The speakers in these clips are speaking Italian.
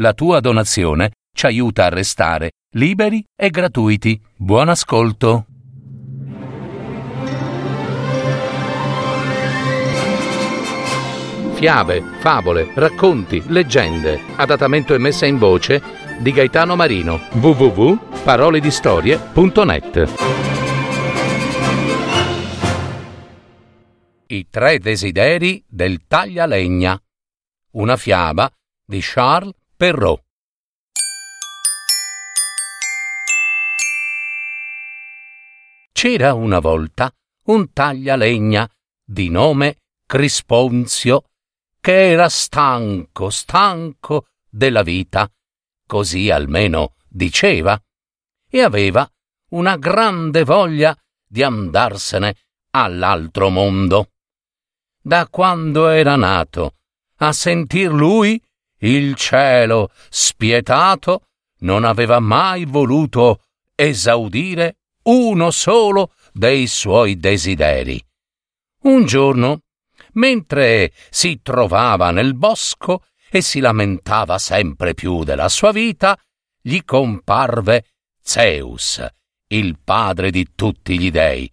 La tua donazione ci aiuta a restare liberi e gratuiti. Buon ascolto. Fiabe, favole, racconti, leggende. Adattamento e messa in voce di Gaetano Marino. www.paroledistorie.net I tre desideri del taglialegna. Una fiaba di Charles Perrault. C'era una volta un taglialegna di nome Crisponzio che era stanco, stanco della vita, così almeno diceva, e aveva una grande voglia di andarsene all'altro mondo. Da quando era nato, a sentir lui, il cielo spietato non aveva mai voluto esaudire uno solo dei suoi desideri. Un giorno, mentre si trovava nel bosco e si lamentava sempre più della sua vita, gli comparve Zeus, il padre di tutti gli dei,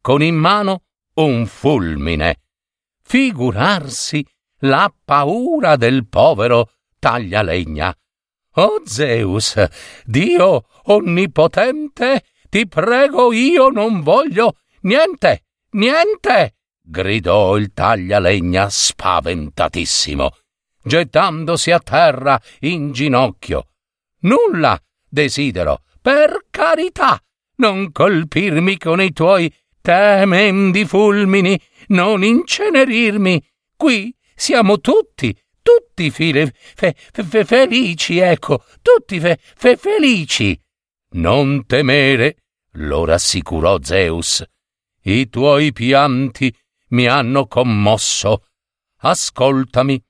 con in mano un fulmine. Figurarsi la paura del povero taglialegna. Oh Zeus, Dio onnipotente, ti prego io non voglio niente, niente, gridò il taglialegna spaventatissimo, gettandosi a terra in ginocchio. Nulla desidero, per carità, non colpirmi con i tuoi temendi fulmini, non incenerirmi. Qui siamo tutti, tutti file, fe, fe, felici, ecco, tutti fe, felici. Non temere, lo rassicurò Zeus. I tuoi pianti mi hanno commosso. Ascoltami.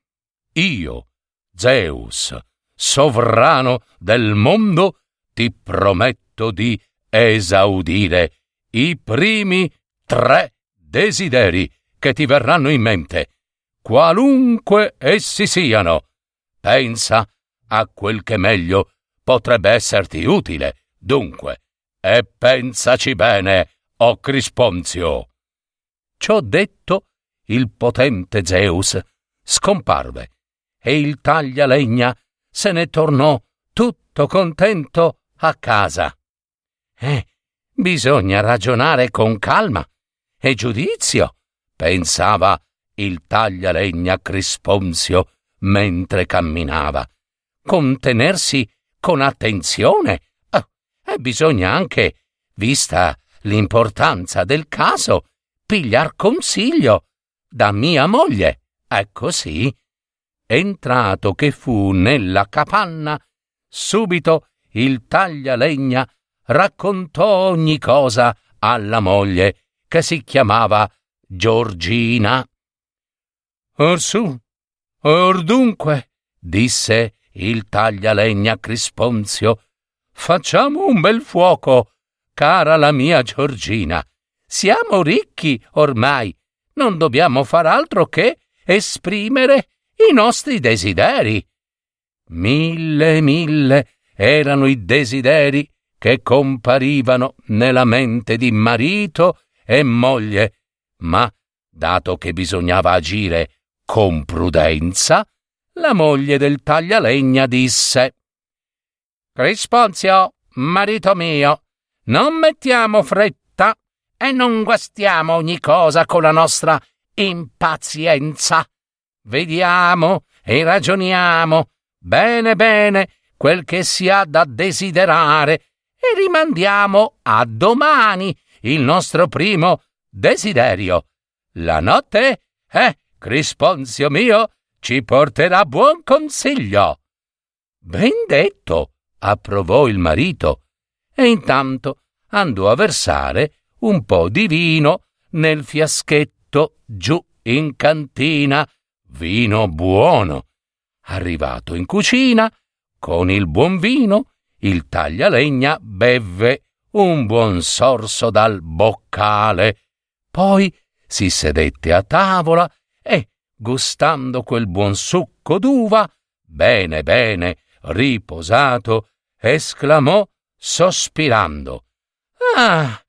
Io, Zeus, sovrano del mondo, ti prometto di esaudire i primi tre desideri che ti verranno in mente, qualunque essi siano. Pensa a quel che meglio potrebbe esserti utile, dunque, e pensaci bene, o Crisponzio. Ciò detto, il potente Zeus scomparve e il taglialegna se ne tornò tutto contento a casa. Eh, bisogna ragionare con calma e giudizio, pensava il taglialegna Crisponzio mentre camminava. Contenersi con attenzione. Oh, e bisogna anche, vista l'importanza del caso, pigliar consiglio da mia moglie. È così. Entrato che fu nella capanna, subito il taglialegna raccontò ogni cosa alla moglie, che si chiamava Giorgina. Orsù, or dunque, disse il taglialegna Crisponzio, facciamo un bel fuoco, cara la mia Giorgina, siamo ricchi ormai, non dobbiamo far altro che esprimere i nostri desideri. Mille, mille erano i desideri che comparivano nella mente di marito e moglie, ma, dato che bisognava agire con prudenza, la moglie del taglialegna disse Crisponzio, marito mio, non mettiamo fretta e non guastiamo ogni cosa con la nostra impazienza. Vediamo e ragioniamo bene bene quel che si ha da desiderare e rimandiamo a domani il nostro primo desiderio. La notte, eh, Crisponzio mio, ci porterà buon consiglio. Ben detto, approvò il marito, e intanto andò a versare un po' di vino nel fiaschetto giù in cantina, vino buono. Arrivato in cucina, con il buon vino, il taglialegna bevve un buon sorso dal boccale. Poi si sedette a tavola gustando quel buon succo d'uva, bene bene riposato, esclamò sospirando. Ah,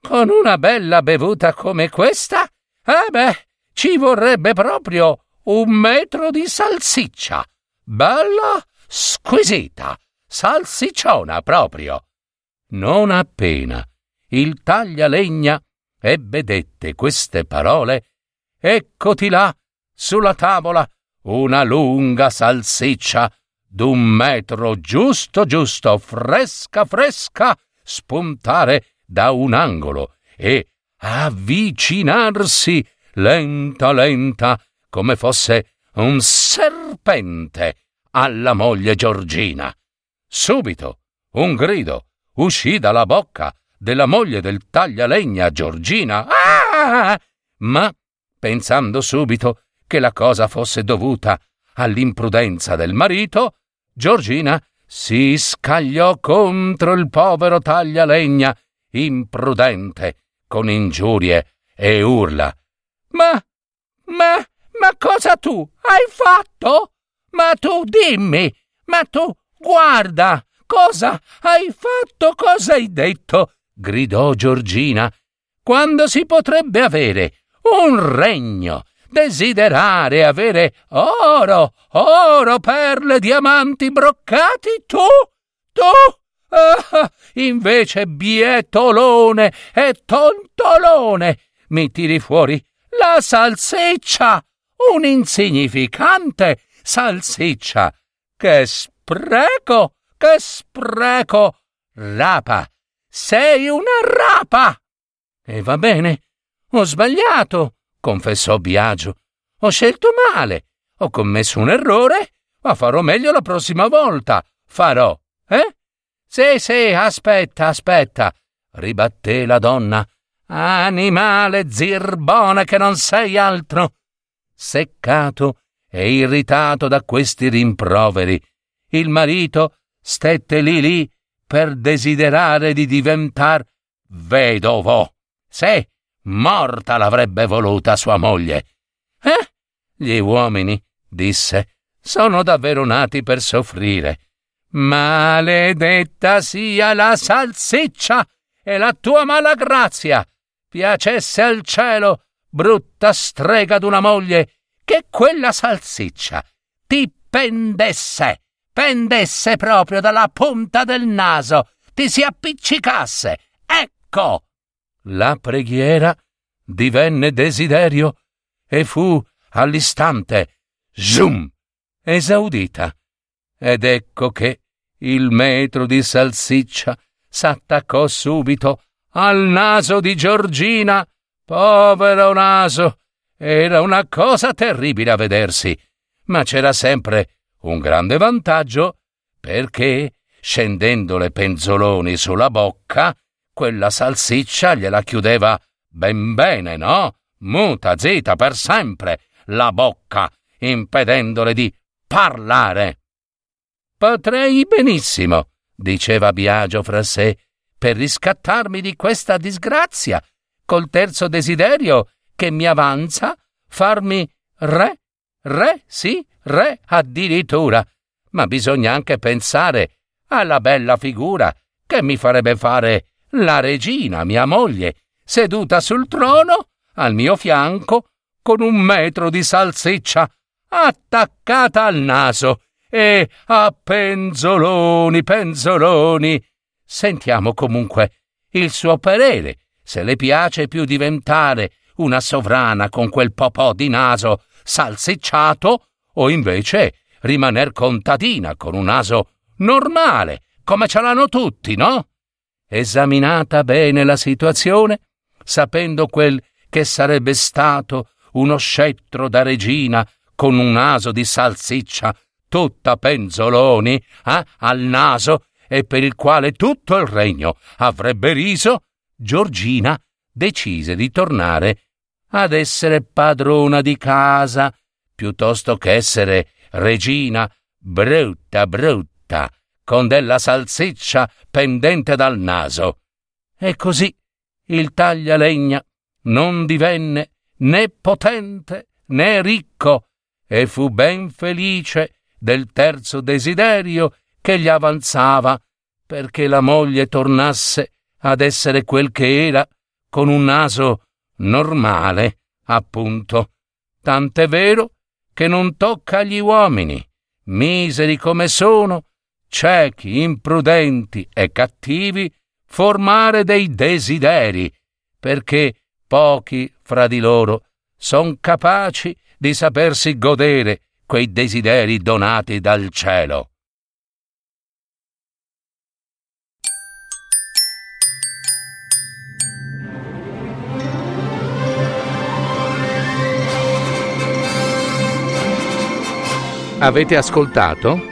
con una bella bevuta come questa? Eh beh, ci vorrebbe proprio un metro di salsiccia. Bella, squisita, salsicciona proprio. Non appena il taglialegna ebbe dette queste parole, eccoti là, sulla tavola, una lunga salsiccia d'un metro giusto giusto, fresca fresca, spuntare da un angolo e avvicinarsi lenta lenta come fosse un serpente alla moglie Giorgina. Subito un grido uscì dalla bocca della moglie del taglialegna Giorgina. Ah! Ma, pensando subito che la cosa fosse dovuta all'imprudenza del marito, Giorgina si scagliò contro il povero taglialegna, imprudente, con ingiurie e urla. Ma, ma, ma cosa tu hai fatto? Ma tu dimmi, ma tu guarda, cosa hai fatto, cosa hai detto? gridò Giorgina. Quando si potrebbe avere un regno, desiderare avere oro, oro, perle, diamanti broccati, tu, tu, ah, invece bietolone e tontolone, mi tiri fuori la salsiccia, un insignificante salsiccia. Che spreco, che spreco! Rapa, sei una rapa! E va bene, ho sbagliato, confessò Biagio. Ho scelto male, ho commesso un errore, ma farò meglio la prossima volta. Farò, eh? Sì, sì, aspetta, aspetta, ribatté la donna. Animale zirbone che non sei altro. Seccato e irritato da questi rimproveri, il marito stette lì lì per desiderare di diventar vedovo. Sì, morta l'avrebbe voluta sua moglie. Eh? Gli uomini, disse, sono davvero nati per soffrire. Maledetta sia la salsiccia e la tua mala grazia piacesse al cielo, brutta strega d'una moglie, che quella salsiccia ti pendesse, pendesse proprio dalla punta del naso, ti si appiccicasse. Ecco! La preghiera divenne desiderio e fu all'istante, zoom, esaudita. Ed ecco che il metro di salsiccia s'attaccò subito al naso di Giorgina. Povero naso! Era una cosa terribile a vedersi, ma c'era sempre un grande vantaggio, perché, scendendo le penzoloni sulla bocca, quella salsiccia gliela chiudeva ben bene, no? Muta, zita, per sempre, la bocca, impedendole di parlare. Potrei benissimo, diceva Biagio fra sé, per riscattarmi di questa disgrazia, col terzo desiderio che mi avanza, farmi re, re, sì, re addirittura. Ma bisogna anche pensare alla bella figura che mi farebbe fare la regina, mia moglie, seduta sul trono, al mio fianco, con un metro di salsiccia attaccata al naso e a penzoloni, penzoloni Sentiamo comunque il suo parere, se le piace più diventare una sovrana con quel popò di naso salsicciato o invece rimaner contadina con un naso normale, come ce l'hanno tutti, no? Esaminata bene la situazione, sapendo quel che sarebbe stato uno scettro da regina con un naso di salsiccia tutta penzoloni eh, al naso e per il quale tutto il regno avrebbe riso, Giorgina decise di tornare ad essere padrona di casa, piuttosto che essere regina brutta brutta, con della salsiccia pendente dal naso. E così il taglialegna non divenne né potente né ricco, e fu ben felice del terzo desiderio che gli avanzava perché la moglie tornasse ad essere quel che era, con un naso normale, appunto. Tant'è vero che non tocca agli uomini, miseri come sono, ciechi, imprudenti e cattivi, formare dei desideri, perché pochi fra di loro son capaci di sapersi godere quei desideri donati dal cielo. Avete ascoltato